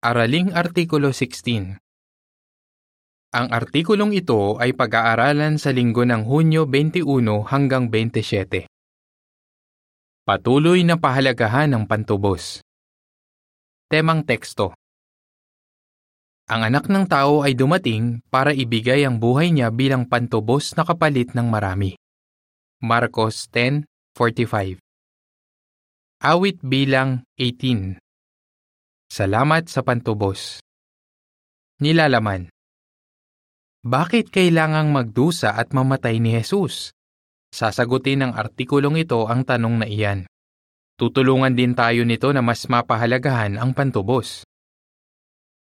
Araling Artikulo 16 Ang artikulong ito ay pag-aaralan sa linggo ng Hunyo 21 hanggang 27. Patuloy na pahalagahan ng pantubos. Temang teksto Ang anak ng tao ay dumating para ibigay ang buhay niya bilang pantubos na kapalit ng marami. Marcos 10:45 Awit bilang 18 Salamat sa pantubos. Nilalaman Bakit kailangang magdusa at mamatay ni Jesus? Sasagutin ng artikulong ito ang tanong na iyan. Tutulungan din tayo nito na mas mapahalagahan ang pantubos.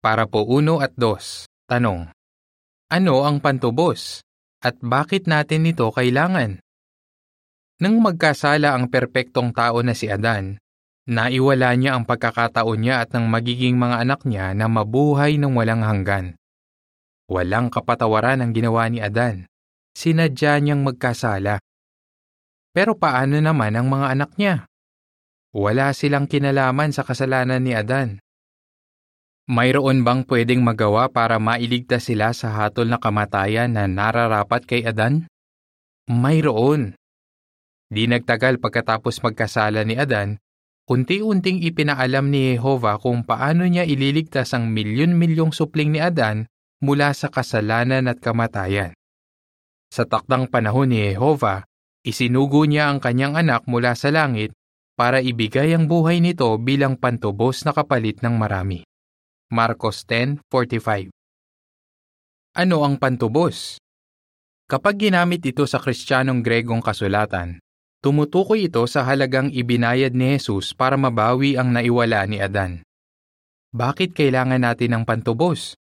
Para po uno at dos, tanong. Ano ang pantubos? At bakit natin ito kailangan? Nang magkasala ang perpektong tao na si Adan, Naiwala niya ang pagkakataon niya at ng magiging mga anak niya na mabuhay ng walang hanggan. Walang kapatawaran ang ginawa ni Adan. Sinadya niyang magkasala. Pero paano naman ang mga anak niya? Wala silang kinalaman sa kasalanan ni Adan. Mayroon bang pwedeng magawa para mailigtas sila sa hatol na kamatayan na nararapat kay Adan? Mayroon. Di nagtagal pagkatapos magkasala ni Adan, Unti-unting ipinaalam ni Jehova kung paano niya ililigtas ang milyon-milyong supling ni Adan mula sa kasalanan at kamatayan. Sa takdang panahon ni Jehova, isinugo niya ang kanyang anak mula sa langit para ibigay ang buhay nito bilang pantubos na kapalit ng marami. Marcos 10.45 Ano ang pantubos? Kapag ginamit ito sa Kristiyanong Gregong kasulatan, Tumutukoy ito sa halagang ibinayad ni Jesus para mabawi ang naiwala ni Adan. Bakit kailangan natin ng pantubos?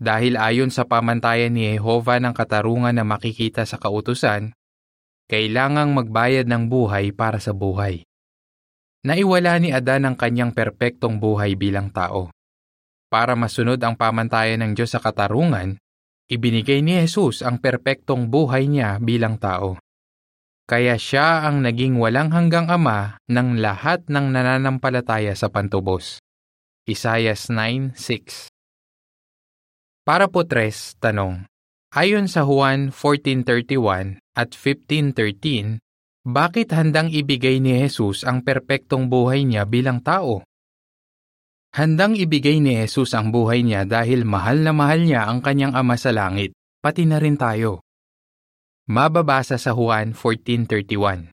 Dahil ayon sa pamantayan ni Jehova ng katarungan na makikita sa kautusan, kailangang magbayad ng buhay para sa buhay. Naiwala ni Adan ang kanyang perpektong buhay bilang tao. Para masunod ang pamantayan ng Diyos sa katarungan, ibinigay ni Jesus ang perpektong buhay niya bilang tao. Kaya siya ang naging walang hanggang ama ng lahat ng nananampalataya sa pantubos. Isayas 9.6 Para po tres, tanong. Ayon sa Juan 14.31 at 15.13, bakit handang ibigay ni Jesus ang perpektong buhay niya bilang tao? Handang ibigay ni Jesus ang buhay niya dahil mahal na mahal niya ang kanyang ama sa langit, pati na rin tayo. Mababasa sa Juan 14.31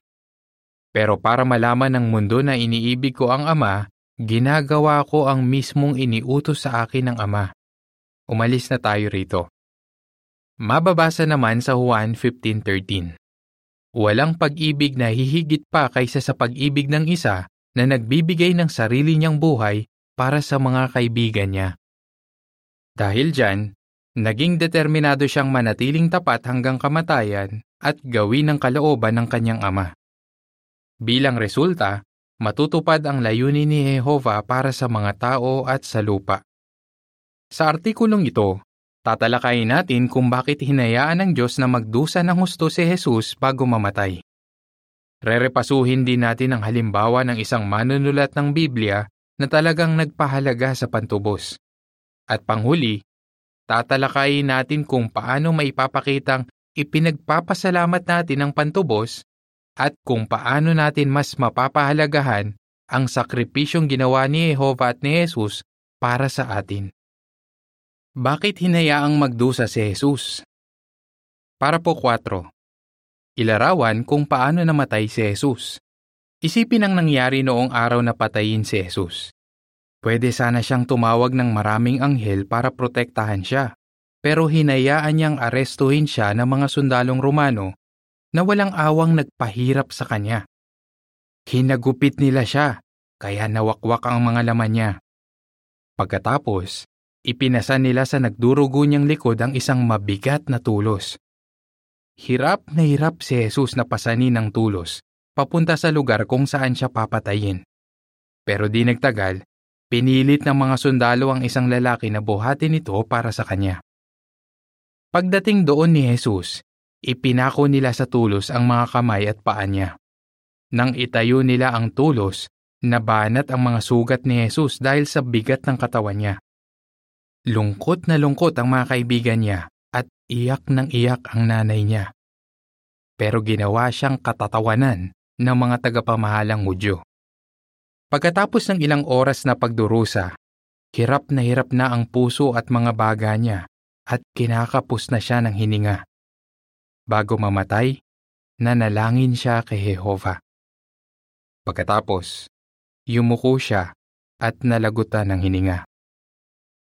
Pero para malaman ng mundo na iniibig ko ang Ama, ginagawa ko ang mismong iniutos sa akin ng Ama. Umalis na tayo rito. Mababasa naman sa Juan 15.13 Walang pag-ibig na hihigit pa kaysa sa pag-ibig ng isa na nagbibigay ng sarili niyang buhay para sa mga kaibigan niya. Dahil dyan, Naging determinado siyang manatiling tapat hanggang kamatayan at gawin ang kalooban ng kanyang ama. Bilang resulta, matutupad ang layunin ni Jehova para sa mga tao at sa lupa. Sa artikulong ito, tatalakayin natin kung bakit hinayaan ng Diyos na magdusa ng husto si Jesus bago mamatay. Rerepasuhin din natin ang halimbawa ng isang manunulat ng Biblia na talagang nagpahalaga sa pantubos. At panghuli, tatalakayin natin kung paano maipapakitang ipinagpapasalamat natin ang pantubos at kung paano natin mas mapapahalagahan ang sakripisyong ginawa ni Jehova at ni Jesus para sa atin. Bakit hinayaang magdusa si Jesus? Para po 4. Ilarawan kung paano namatay si Jesus. Isipin ang nangyari noong araw na patayin si Jesus. Pwede sana siyang tumawag ng maraming anghel para protektahan siya, pero hinayaan niyang arestuhin siya ng mga sundalong Romano na walang awang nagpahirap sa kanya. Hinagupit nila siya, kaya nawakwak ang mga laman niya. Pagkatapos, ipinasan nila sa nagdurugo niyang likod ang isang mabigat na tulos. Hirap na hirap si Jesus na pasanin ng tulos, papunta sa lugar kung saan siya papatayin. Pero di nagtagal, Pinilit ng mga sundalo ang isang lalaki na buhatin ito para sa kanya. Pagdating doon ni Jesus, ipinako nila sa tulos ang mga kamay at paa niya. Nang itayo nila ang tulos, Nabanat ang mga sugat ni Jesus dahil sa bigat ng katawan niya. Lungkot na lungkot ang mga kaibigan niya at iyak ng iyak ang nanay niya. Pero ginawa siyang katatawanan ng mga tagapamahalang Hudyo. Pagkatapos ng ilang oras na pagdurusa, hirap na hirap na ang puso at mga baga niya at kinakapos na siya ng hininga. Bago mamatay, nanalangin siya kay Jehova. Pagkatapos, yumuko siya at nalagutan ng hininga.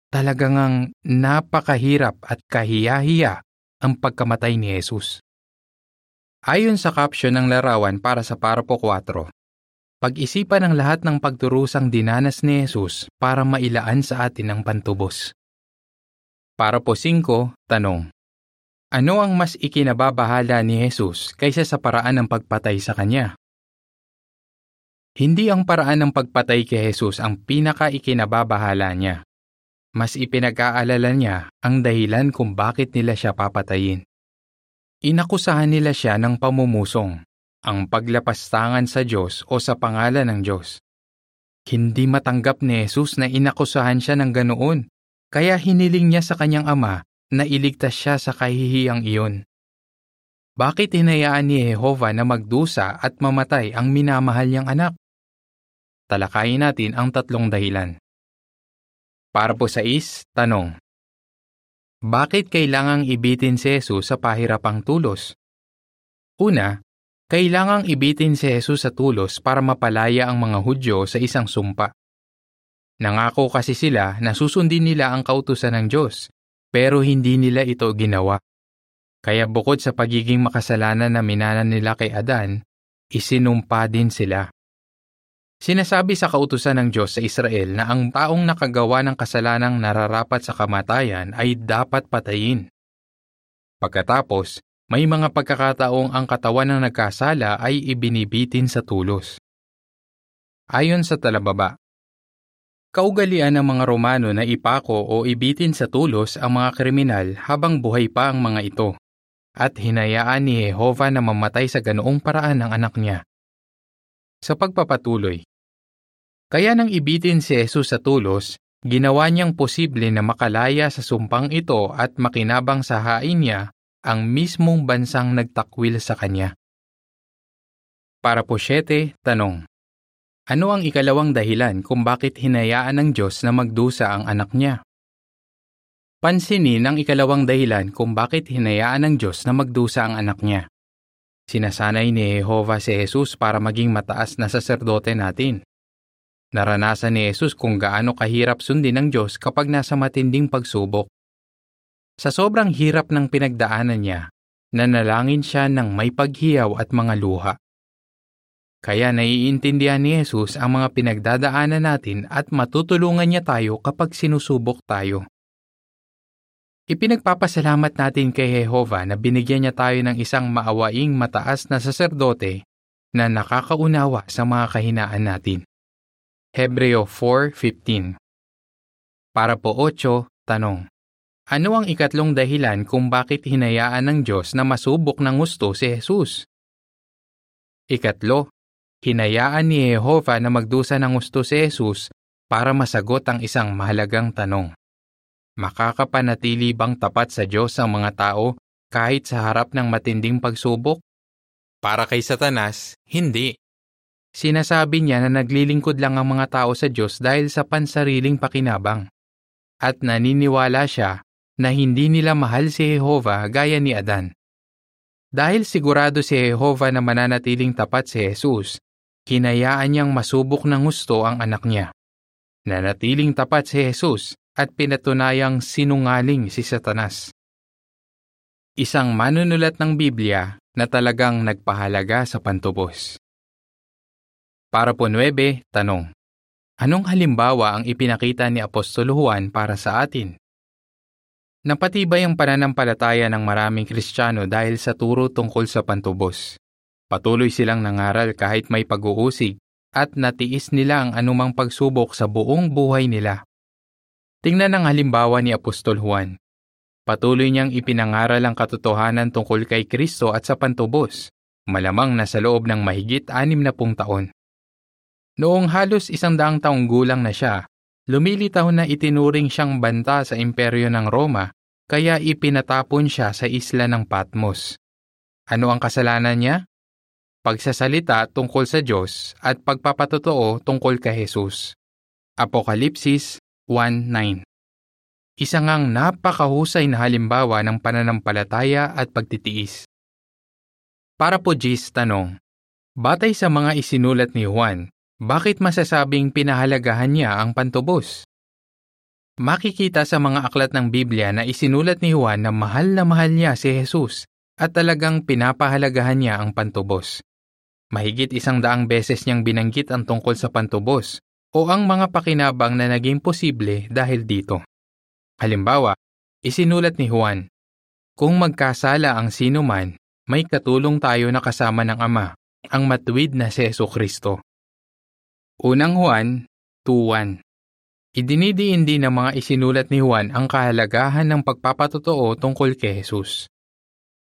Talagang ang napakahirap at kahiyahiya ang pagkamatay ni Jesus. Ayon sa caption ng larawan para sa Parapo 4, pag-isipan ang lahat ng pagturusang dinanas ni Jesus para mailaan sa atin ang pantubos. Parapo 5, tanong. Ano ang mas ikinababahala ni Jesus kaysa sa paraan ng pagpatay sa kanya? Hindi ang paraan ng pagpatay kay Jesus ang pinaka-ikinababahala niya. Mas ipinag-aalala niya ang dahilan kung bakit nila siya papatayin. Inakusahan nila siya ng pamumusong, ang paglapastangan sa Diyos o sa pangalan ng Diyos. Hindi matanggap ni Jesus na inakusahan siya ng ganoon, kaya hiniling niya sa kanyang ama na iligtas siya sa kahihiyang iyon. Bakit hinayaan ni Jehova na magdusa at mamatay ang minamahal niyang anak? Talakayin natin ang tatlong dahilan. Para po sa is, tanong. Bakit kailangang ibitin si Jesus sa pahirapang tulos? Una, kailangang ibitin si Jesus sa tulos para mapalaya ang mga Hudyo sa isang sumpa. Nangako kasi sila na susundin nila ang kautusan ng Diyos, pero hindi nila ito ginawa. Kaya bukod sa pagiging makasalanan na minanan nila kay Adan, isinumpa din sila. Sinasabi sa kautusan ng Diyos sa Israel na ang taong nakagawa ng kasalanang nararapat sa kamatayan ay dapat patayin. Pagkatapos, may mga pagkakataong ang katawan ng nagkasala ay ibinibitin sa tulos. Ayon sa talababa, Kaugalian ng mga Romano na ipako o ibitin sa tulos ang mga kriminal habang buhay pa ang mga ito, at hinayaan ni Jehova na mamatay sa ganoong paraan ng anak niya. Sa pagpapatuloy, kaya nang ibitin si Jesus sa tulos, ginawa niyang posible na makalaya sa sumpang ito at makinabang sa hain niya ang mismong bansang nagtakwil sa kanya. Para po siyete, tanong. Ano ang ikalawang dahilan kung bakit hinayaan ng Diyos na magdusa ang anak niya? Pansinin ang ikalawang dahilan kung bakit hinayaan ng Diyos na magdusa ang anak niya. Sinasanay ni Jehovah si Jesus para maging mataas na saserdote natin. Naranasan ni Jesus kung gaano kahirap sundin ng Diyos kapag nasa matinding pagsubok. Sa sobrang hirap ng pinagdaanan niya, nanalangin siya ng may paghiyaw at mga luha. Kaya naiintindihan ni Jesus ang mga pinagdadaanan natin at matutulungan niya tayo kapag sinusubok tayo. Ipinagpapasalamat natin kay Jehova na binigyan niya tayo ng isang maawaing mataas na saserdote na nakakaunawa sa mga kahinaan natin. Hebreo 4.15 Para po 8, tanong. Ano ang ikatlong dahilan kung bakit hinayaan ng Diyos na masubok ng gusto si Jesus? Ikatlo, hinayaan ni Jehova na magdusa ng gusto si Jesus para masagot ang isang mahalagang tanong. Makakapanatili bang tapat sa Diyos ang mga tao kahit sa harap ng matinding pagsubok? Para kay Satanas, hindi. Sinasabi niya na naglilingkod lang ang mga tao sa Diyos dahil sa pansariling pakinabang. At naniniwala siya na hindi nila mahal si Jehova gaya ni Adan. Dahil sigurado si Jehova na mananatiling tapat si Jesus, hinayaan niyang masubok ng gusto ang anak niya. Nanatiling tapat si Jesus at pinatunayang sinungaling si Satanas. Isang manunulat ng Biblia na talagang nagpahalaga sa pantubos. Para po 9, tanong. Anong halimbawa ang ipinakita ni Apostol Juan para sa atin? Napatibay ang pananampalataya ng maraming Kristiyano dahil sa turo tungkol sa pantubos. Patuloy silang nangaral kahit may pag-uusig at natiis nila ang anumang pagsubok sa buong buhay nila. Tingnan ang halimbawa ni Apostol Juan. Patuloy niyang ipinangaral ang katotohanan tungkol kay Kristo at sa pantubos, malamang na sa loob ng mahigit anim na pung taon. Noong halos isang daang taong gulang na siya, lumilitaw na itinuring siyang banta sa imperyo ng Roma kaya ipinatapon siya sa isla ng Patmos. Ano ang kasalanan niya? Pagsasalita tungkol sa Diyos at pagpapatotoo tungkol kay Jesus. Apokalipsis 1.9 Isa ngang napakahusay na halimbawa ng pananampalataya at pagtitiis. Para po Gis tanong, Batay sa mga isinulat ni Juan, bakit masasabing pinahalagahan niya ang pantubos? Makikita sa mga aklat ng Biblia na isinulat ni Juan na mahal na mahal niya si Jesus at talagang pinapahalagahan niya ang pantubos. Mahigit isang daang beses niyang binanggit ang tungkol sa pantubos o ang mga pakinabang na naging posible dahil dito. Halimbawa, isinulat ni Juan, Kung magkasala ang sino man, may katulong tayo na kasama ng Ama, ang matuwid na si Yeso Kristo. Unang Juan 2.1 Idinidiin din ng mga isinulat ni Juan ang kahalagahan ng pagpapatotoo tungkol kay Jesus.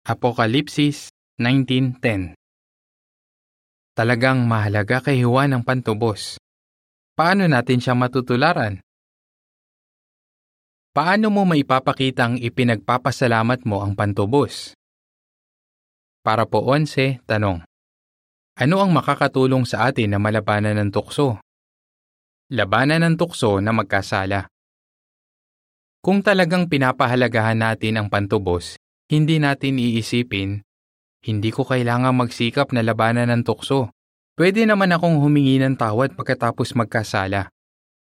Apokalipsis 19.10 Talagang mahalaga kay Juan ang pantubos. Paano natin siya matutularan? Paano mo maipapakita ang ipinagpapasalamat mo ang pantubos? Para po 11, tanong. Ano ang makakatulong sa atin na malabanan ng tukso? Labanan ng tukso na magkasala. Kung talagang pinapahalagahan natin ang pantubos, hindi natin iisipin hindi ko kailangang magsikap na labanan ng tukso. Pwede naman akong humingi ng tawad pagkatapos magkasala.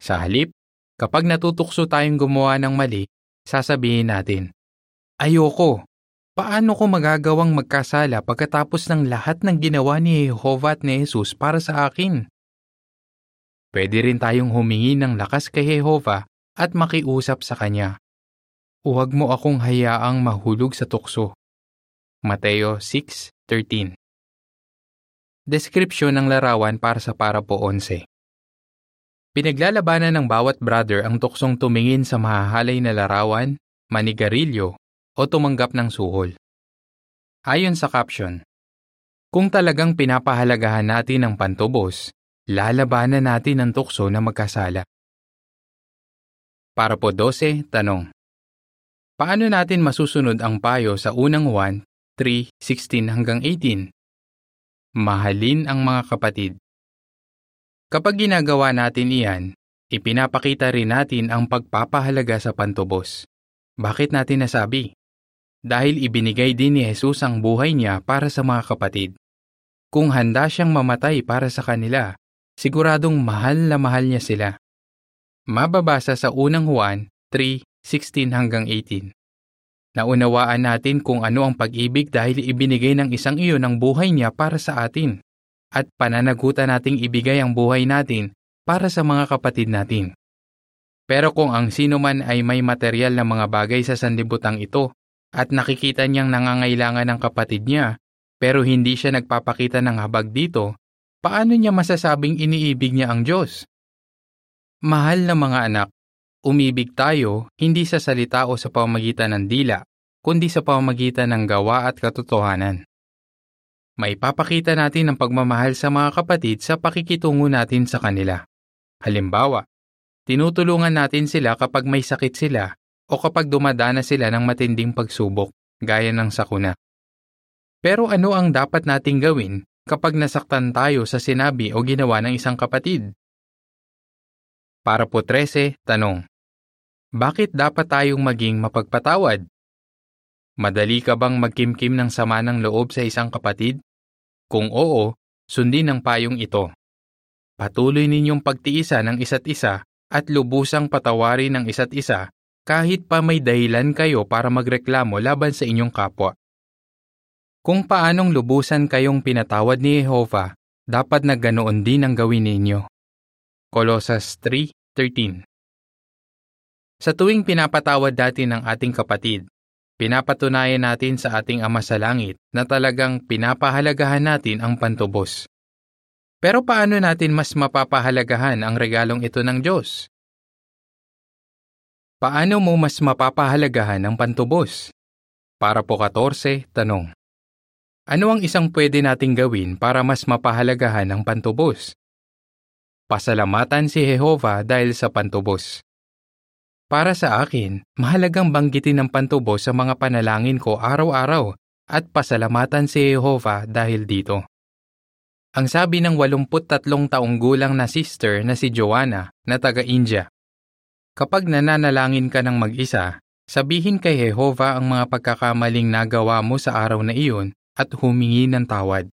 Sa halip, kapag natutukso tayong gumawa ng mali, sasabihin natin, Ayoko, paano ko magagawang magkasala pagkatapos ng lahat ng ginawa ni Jehovah at ni Jesus para sa akin? Pwede rin tayong humingi ng lakas kay Jehovah at makiusap sa Kanya. Huwag mo akong hayaang mahulog sa tukso. Mateo 6.13 Deskripsyon ng larawan para sa para po 11 Pinaglalabanan ng bawat brother ang tuksong tumingin sa mahahalay na larawan, manigarilyo, o tumanggap ng suhol. Ayon sa caption, Kung talagang pinapahalagahan natin ang pantubos, lalabanan natin ang tukso na magkasala. Para po 12, tanong. Paano natin masusunod ang payo sa unang 1 3:16 hanggang 18. Mahalin ang mga kapatid. Kapag ginagawa natin iyan, ipinapakita rin natin ang pagpapahalaga sa pantubos. Bakit natin nasabi? Dahil ibinigay din ni Jesus ang buhay niya para sa mga kapatid. Kung handa siyang mamatay para sa kanila, siguradong mahal na mahal niya sila. Mababasa sa unang Juan 3:16 hanggang 18. Naunawaan natin kung ano ang pag-ibig dahil ibinigay ng isang iyon ang buhay niya para sa atin. At pananagutan nating ibigay ang buhay natin para sa mga kapatid natin. Pero kung ang sino man ay may material na mga bagay sa sanlibutan ito at nakikita niyang nangangailangan ng kapatid niya pero hindi siya nagpapakita ng habag dito, paano niya masasabing iniibig niya ang Diyos? Mahal na mga anak, Umibig tayo hindi sa salita o sa pamamagitan ng dila, kundi sa pamamagitan ng gawa at katotohanan. May papakita natin ang pagmamahal sa mga kapatid sa pakikitungo natin sa kanila. Halimbawa, tinutulungan natin sila kapag may sakit sila o kapag dumadana sila ng matinding pagsubok, gaya ng sakuna. Pero ano ang dapat nating gawin kapag nasaktan tayo sa sinabi o ginawa ng isang kapatid? Para po 13, tanong. Bakit dapat tayong maging mapagpatawad? Madali ka bang magkimkim ng sama ng loob sa isang kapatid? Kung oo, sundin ang payong ito. Patuloy ninyong pagtiisa ng isa't isa at lubusang patawarin ng isa't isa kahit pa may dahilan kayo para magreklamo laban sa inyong kapwa. Kung paanong lubusan kayong pinatawad ni Jehovah, dapat na ganoon din ang gawin ninyo. Colossus 3.13 sa tuwing pinapatawad natin ng ating kapatid, pinapatunayan natin sa ating Ama sa Langit na talagang pinapahalagahan natin ang pantubos. Pero paano natin mas mapapahalagahan ang regalong ito ng Diyos? Paano mo mas mapapahalagahan ang pantubos? Para po 14, tanong. Ano ang isang pwede nating gawin para mas mapahalagahan ang pantubos? pasalamatan si Jehova dahil sa pantubos. Para sa akin, mahalagang banggitin ng pantubos sa mga panalangin ko araw-araw at pasalamatan si Jehova dahil dito. Ang sabi ng 83 taong gulang na sister na si Joanna na taga-India. Kapag nananalangin ka ng mag-isa, sabihin kay Jehova ang mga pagkakamaling nagawa mo sa araw na iyon at humingi ng tawad.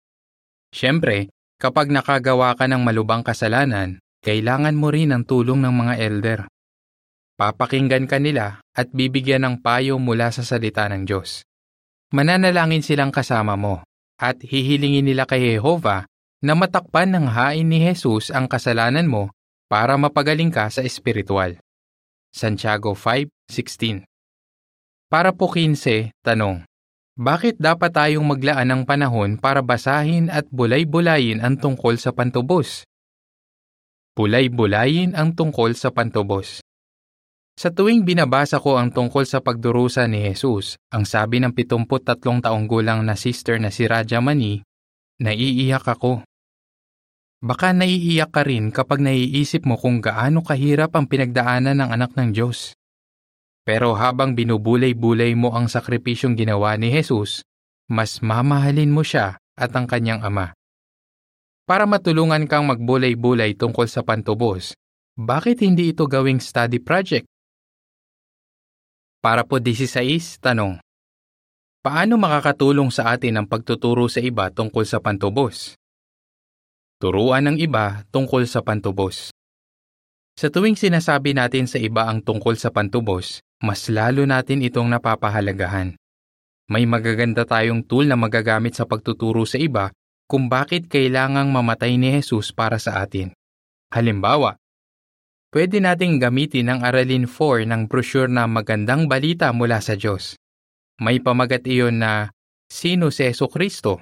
Siyempre, kapag nakagawa ka ng malubang kasalanan, kailangan mo rin ang tulong ng mga elder. Papakinggan ka nila at bibigyan ng payo mula sa salita ng Diyos. Mananalangin silang kasama mo at hihilingin nila kay Jehova na matakpan ng hain ni Jesus ang kasalanan mo para mapagaling ka sa espiritual. Santiago 5.16 Para po 15, tanong. Bakit dapat tayong maglaan ng panahon para basahin at bulay-bulayin ang tungkol sa pantubos? Bulay-bulayin ang tungkol sa pantubos. Sa tuwing binabasa ko ang tungkol sa pagdurusa ni Jesus, ang sabi ng 73 taong gulang na sister na si Raja Mani, naiiyak ako. Baka naiiyak ka rin kapag naiisip mo kung gaano kahirap ang pinagdaanan ng anak ng Diyos. Pero habang binubulay-bulay mo ang sakripisyong ginawa ni Jesus, mas mamahalin mo siya at ang kanyang ama. Para matulungan kang magbulay-bulay tungkol sa pantubos, bakit hindi ito gawing study project? Para po 16, tanong. Paano makakatulong sa atin ang pagtuturo sa iba tungkol sa pantubos? Turuan ng iba tungkol sa pantubos. Sa tuwing sinasabi natin sa iba ang tungkol sa pantubos, mas lalo natin itong napapahalagahan. May magaganda tayong tool na magagamit sa pagtuturo sa iba kung bakit kailangang mamatay ni Jesus para sa atin. Halimbawa, pwede nating gamitin ang Aralin 4 ng brochure na Magandang Balita mula sa Diyos. May pamagat iyon na Sino si Yeso Kristo?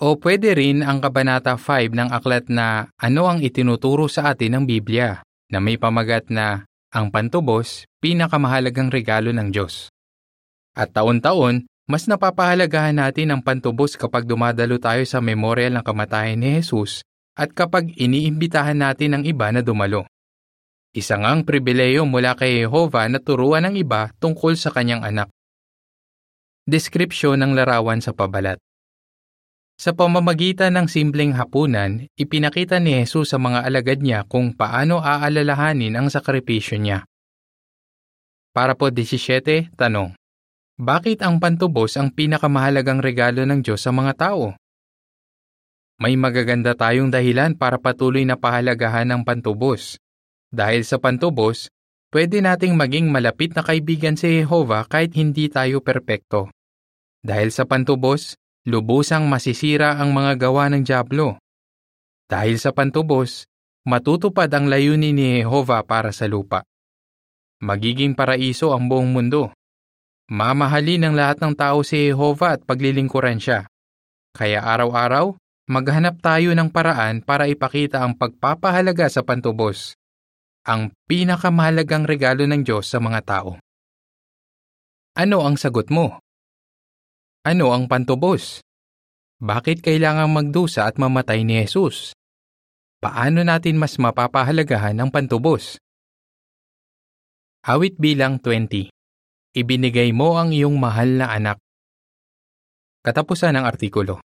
O pwede rin ang Kabanata 5 ng aklat na Ano ang itinuturo sa atin ng Biblia na may pamagat na Ang pantubos, pinakamahalagang regalo ng Diyos. At taon-taon, mas napapahalagahan natin ang pantubos kapag dumadalo tayo sa memorial ng kamatayan ni Jesus at kapag iniimbitahan natin ang iba na dumalo. Isang ang pribileyo mula kay Jehovah na turuan ng iba tungkol sa kanyang anak. Deskripsyon ng larawan sa pabalat sa pamamagitan ng simpleng hapunan, ipinakita ni Jesus sa mga alagad niya kung paano aalalahanin ang sakripisyo niya. Para po 17, tanong. Bakit ang pantubos ang pinakamahalagang regalo ng Diyos sa mga tao? May magaganda tayong dahilan para patuloy na pahalagahan ng pantubos. Dahil sa pantubos, pwede nating maging malapit na kaibigan si Jehovah kahit hindi tayo perpekto. Dahil sa pantubos, lubusang masisira ang mga gawa ng Diablo. Dahil sa pantubos, matutupad ang layunin ni Jehova para sa lupa. Magiging paraiso ang buong mundo. Mamahalin ng lahat ng tao si Jehova at paglilingkuran siya. Kaya araw-araw, maghanap tayo ng paraan para ipakita ang pagpapahalaga sa pantubos. Ang pinakamahalagang regalo ng Diyos sa mga tao. Ano ang sagot mo? Ano ang pantubos? Bakit kailangang magdusa at mamatay ni Jesus? Paano natin mas mapapahalagahan ang pantubos? Awit bilang 20. Ibinigay mo ang iyong mahal na anak. Katapusan ng artikulo.